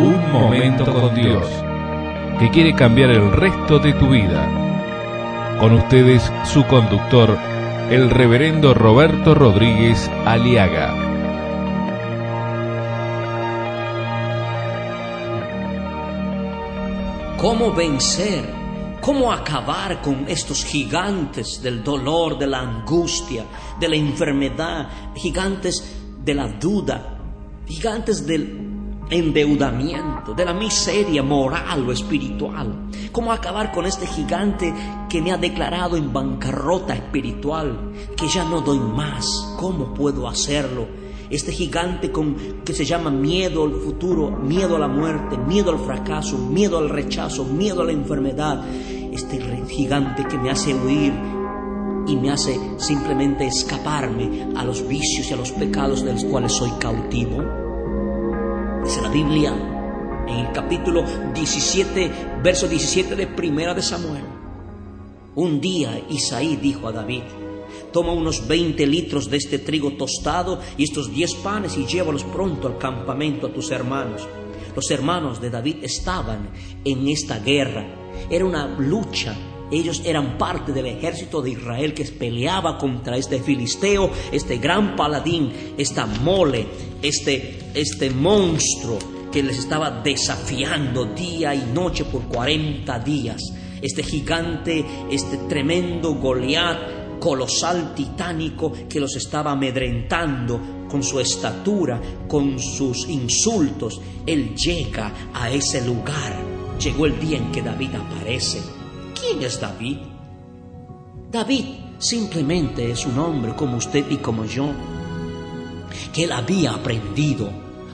Un momento con Dios, que quiere cambiar el resto de tu vida. Con ustedes, su conductor, el reverendo Roberto Rodríguez Aliaga. ¿Cómo vencer? ¿Cómo acabar con estos gigantes del dolor, de la angustia, de la enfermedad, gigantes de la duda, gigantes del endeudamiento, de la miseria moral o espiritual. ¿Cómo acabar con este gigante que me ha declarado en bancarrota espiritual, que ya no doy más? ¿Cómo puedo hacerlo? Este gigante con, que se llama miedo al futuro, miedo a la muerte, miedo al fracaso, miedo al rechazo, miedo a la enfermedad. Este gigante que me hace huir y me hace simplemente escaparme a los vicios y a los pecados de los cuales soy cautivo. Dice la Biblia en el capítulo 17, verso 17 de Primera de Samuel. Un día Isaí dijo a David, toma unos 20 litros de este trigo tostado y estos 10 panes y llévalos pronto al campamento a tus hermanos. Los hermanos de David estaban en esta guerra. Era una lucha ellos eran parte del ejército de Israel que peleaba contra este filisteo, este gran paladín, esta mole, este, este monstruo que les estaba desafiando día y noche por 40 días. Este gigante, este tremendo Goliat, colosal, titánico, que los estaba amedrentando con su estatura, con sus insultos. Él llega a ese lugar. Llegó el día en que David aparece ¿Quién es David? David simplemente es un hombre como usted y como yo, que él había aprendido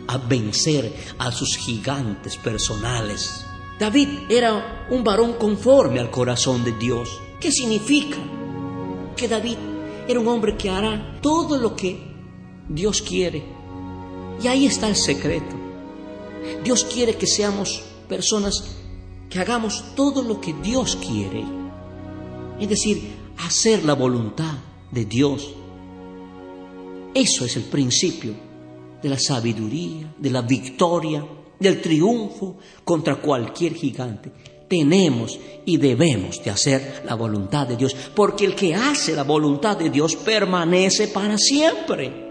a vencer a sus gigantes personales. David era un varón conforme al corazón de Dios. ¿Qué significa? Que David era un hombre que hará todo lo que Dios quiere. Y ahí está el secreto. Dios quiere que seamos personas que hagamos todo lo que Dios quiere. Es decir, hacer la voluntad de Dios. Eso es el principio de la sabiduría, de la victoria, del triunfo contra cualquier gigante. Tenemos y debemos de hacer la voluntad de Dios, porque el que hace la voluntad de Dios permanece para siempre.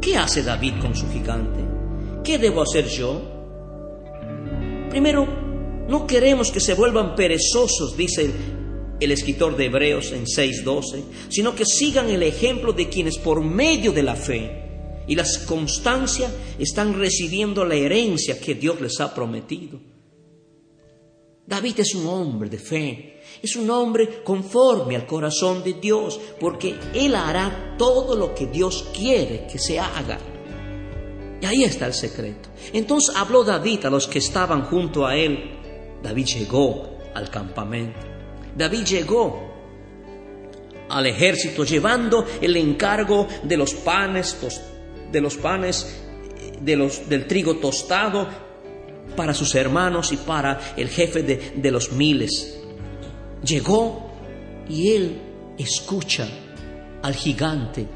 ¿Qué hace David con su gigante? ¿Qué debo hacer yo? Primero, no queremos que se vuelvan perezosos, dice el, escritor de Hebreos en 6:12, sino que sigan el ejemplo de quienes por medio de la fe y la constancia están recibiendo la herencia que Dios les ha prometido. David es un hombre de fe, es un hombre conforme al corazón de Dios, porque él hará todo lo que Dios quiere que se haga. Y ahí está el secreto. Entonces habló David a los que estaban junto a él. David llegó al campamento. David llegó al ejército llevando el encargo de los panes, de los panes los, del trigo tostado para sus hermanos y para el jefe de los miles. Llegó y él escucha al gigante,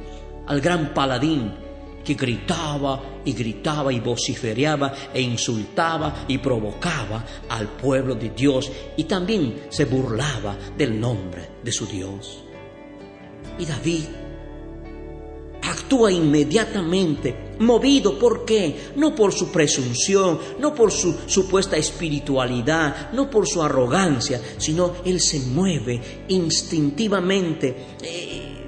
al gran paladín, que gritaba y gritaba y vociferaba e insultaba y provocaba al pueblo de Dios y también se burlaba del nombre de su Dios. Y David actúa inmediatamente, movido por qué? No por su presunción, no por su supuesta espiritualidad, no por su arrogancia, sino él se mueve instintivamente. Eh,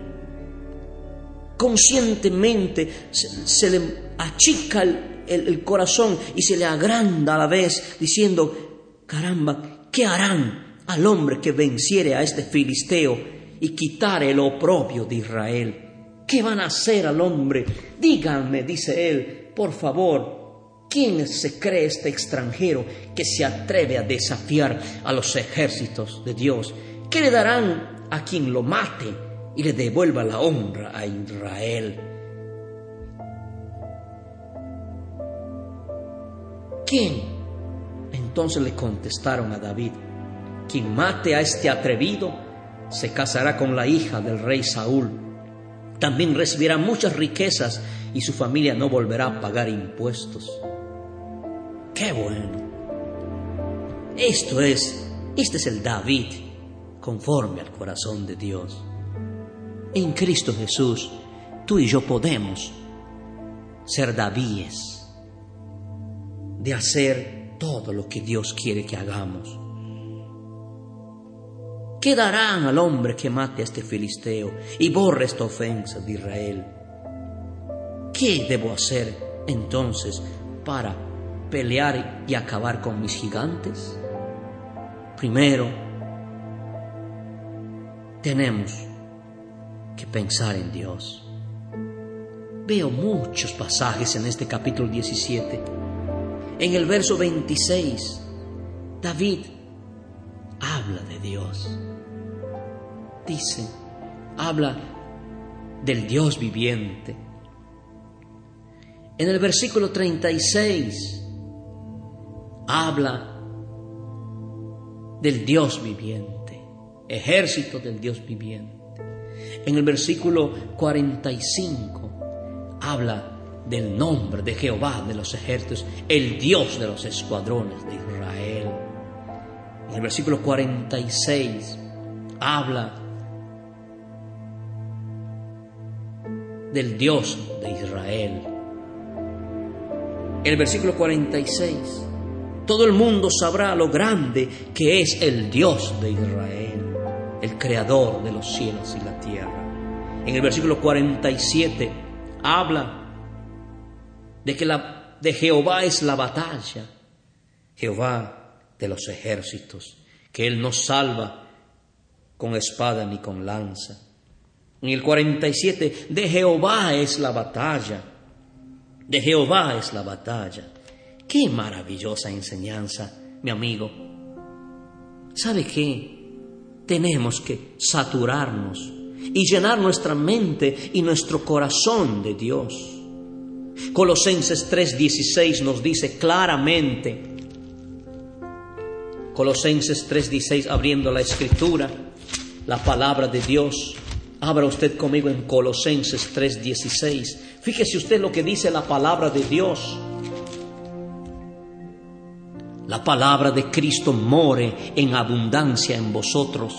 conscientemente se, le achica el, corazón y se le agranda a la vez, diciendo, caramba, ¿qué harán al hombre que venciere a este filisteo y quitare el oprobio de Israel? ¿Qué van a hacer al hombre? Díganme, dice él, por favor, ¿quién se cree este extranjero que se atreve a desafiar a los ejércitos de Dios? ¿Qué le darán a quien lo mate? Y le devuelva la honra a Israel. ¿Quién? Entonces le contestaron a David, quien mate a este atrevido se casará con la hija del rey Saúl. También recibirá muchas riquezas y su familia no volverá a pagar impuestos. ¡Qué bueno! Esto es, este es el David conforme al corazón de Dios. En Cristo Jesús, tú y yo podemos ser Davíes de hacer todo lo que Dios quiere que hagamos. ¿Qué darán al hombre que mate a este filisteo y borre esta ofensa de Israel? ¿Qué debo hacer entonces para pelear y acabar con mis gigantes? Primero, tenemos pensar en Dios. Veo muchos pasajes en este capítulo 17. En el verso 26, David habla de Dios. Dice, habla del Dios viviente. En el versículo 36 habla del Dios viviente, ejército del Dios viviente. En el versículo 45 habla del nombre de Jehová de los ejércitos, el Dios de los escuadrones de Israel. En el versículo 46 habla del Dios de Israel. En el versículo 46, todo el mundo sabrá lo grande que es el Dios de Israel, el creador de los cielos y la tierra. En el versículo 47 habla de que la, de Jehová es la batalla, Jehová de los ejércitos, que Él no salva con espada ni con lanza. En el 47, de Jehová es la batalla, de Jehová es la batalla. Qué maravillosa enseñanza, mi amigo. ¿Sabe qué? Tenemos que saturarnos y llenar nuestra mente y nuestro corazón de Dios. Colosenses 3:16 nos dice claramente, Colosenses 3:16 abriendo la escritura, la palabra de Dios. Abra usted conmigo en Colosenses 3:16. Fíjese usted lo que dice la palabra de Dios. La palabra de Cristo more en abundancia en vosotros,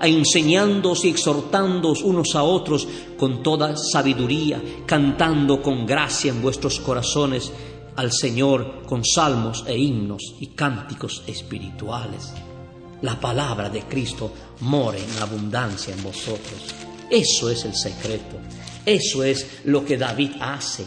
enseñándoos y exhortándoos unos a otros con toda sabiduría, cantando con gracia en vuestros corazones al Señor con salmos e himnos y cánticos espirituales. La palabra de Cristo more en abundancia en vosotros. Eso es el secreto. Eso es lo que David hace.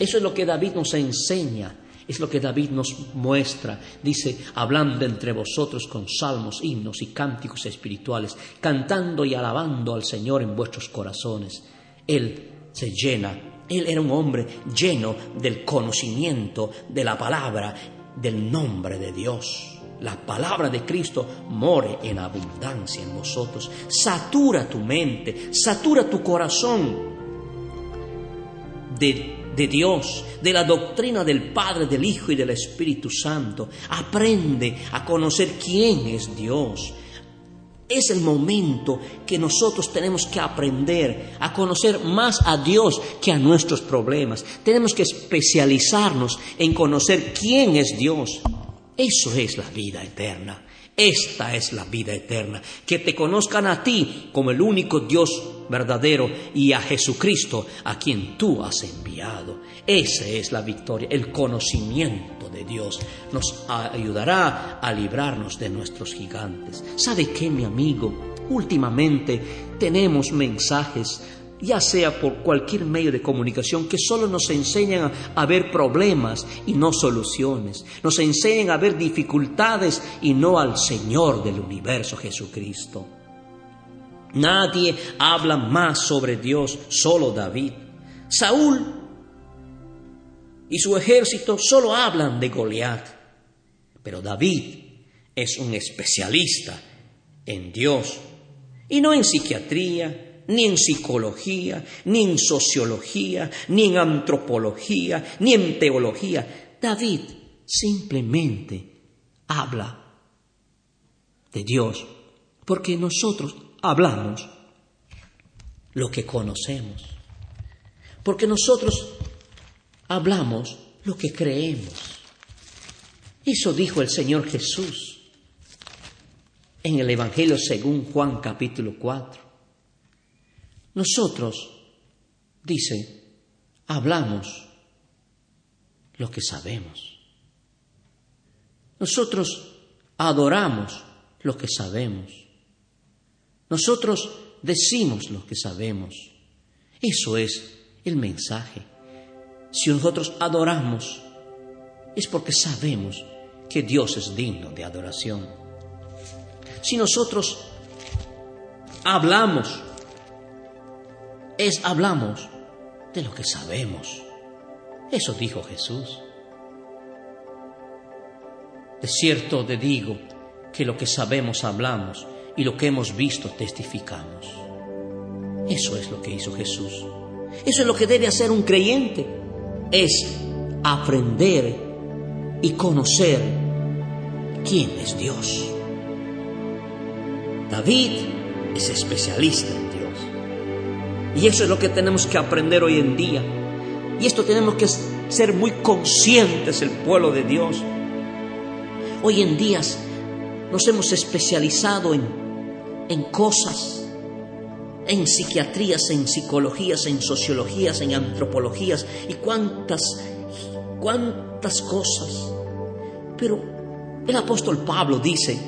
Eso es lo que David nos enseña. Es lo que David nos muestra. Dice, hablando entre vosotros con salmos, himnos y cánticos espirituales, cantando y alabando al Señor en vuestros corazones. Él se llena él era un hombre lleno del conocimiento de la palabra, del nombre de Dios. La palabra de Cristo more en abundancia en vosotros. Satura tu mente, satura tu corazón de, de, Dios, de la doctrina del Padre, del Hijo y del Espíritu Santo. Aprende a conocer quién es Dios. Es el momento que nosotros tenemos que aprender a conocer más a Dios que a nuestros problemas. Tenemos que especializarnos en conocer quién es Dios. Eso es la vida eterna. Esta es la vida eterna, que te conozcan a ti como el único Dios verdadero y a Jesucristo a quien tú has enviado. Esa es la victoria, el conocimiento de Dios nos ayudará a librarnos de nuestros gigantes. ¿Sabe qué, mi amigo? Últimamente tenemos mensajes ya sea por cualquier medio de comunicación, que solo nos enseñan a, ver problemas y no soluciones, nos enseñan a ver dificultades y no al Señor del universo Jesucristo. Nadie habla más sobre Dios, solo David. Saúl y su ejército solo hablan de Goliat, pero David es un especialista en Dios y no en psiquiatría, ni en psicología, ni en sociología, ni en antropología, ni en teología. David simplemente habla de Dios, porque nosotros hablamos lo que conocemos. Porque nosotros hablamos lo que creemos. Eso dijo el Señor Jesús en el Evangelio según Juan capítulo 4. Nosotros, dice, hablamos lo que sabemos. Nosotros adoramos lo que sabemos. Nosotros decimos lo que sabemos. Eso es el mensaje. Si nosotros adoramos, es porque sabemos que Dios es digno de adoración. Si nosotros hablamos, es hablamos de lo que sabemos. Eso dijo Jesús. De cierto te digo que lo que sabemos hablamos y lo que hemos visto testificamos. Eso es lo que hizo Jesús. Eso es lo que debe hacer un creyente. Es aprender y conocer quién es Dios. David es especialista en Dios. Y eso es lo que tenemos que aprender hoy en día. Y esto tenemos que ser muy conscientes el pueblo de Dios. Hoy en día nos hemos especializado en, en cosas, en psiquiatrías, en psicologías, en sociologías, en antropologías y cuántas, cuántas cosas. Pero el apóstol Pablo dice,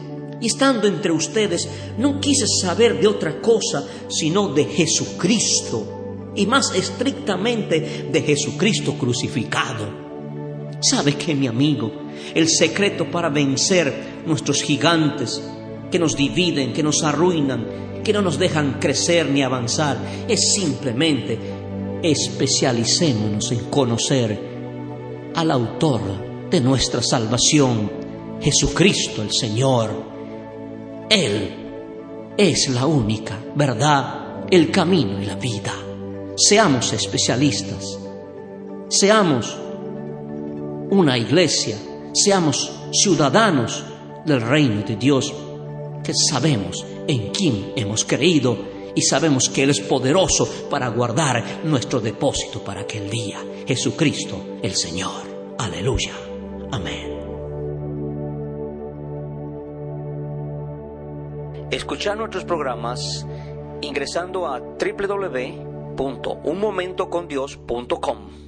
y estando entre ustedes, no quise saber de otra cosa sino de Jesucristo, y más estrictamente de Jesucristo crucificado. ¿Sabe qué, mi amigo? El secreto para vencer nuestros gigantes que nos dividen, que nos arruinan, que no nos dejan crecer ni avanzar, es simplemente especialicémonos en conocer al autor de nuestra salvación, Jesucristo el Señor. Él es la única verdad, el camino y la vida. Seamos especialistas, seamos una iglesia, seamos ciudadanos del reino de Dios, que sabemos en quién hemos creído y sabemos que Él es poderoso para guardar nuestro depósito para aquel día. Jesucristo el Señor. Aleluya. Amén. Escuchar nuestros programas ingresando a www.unmomentocondios.com.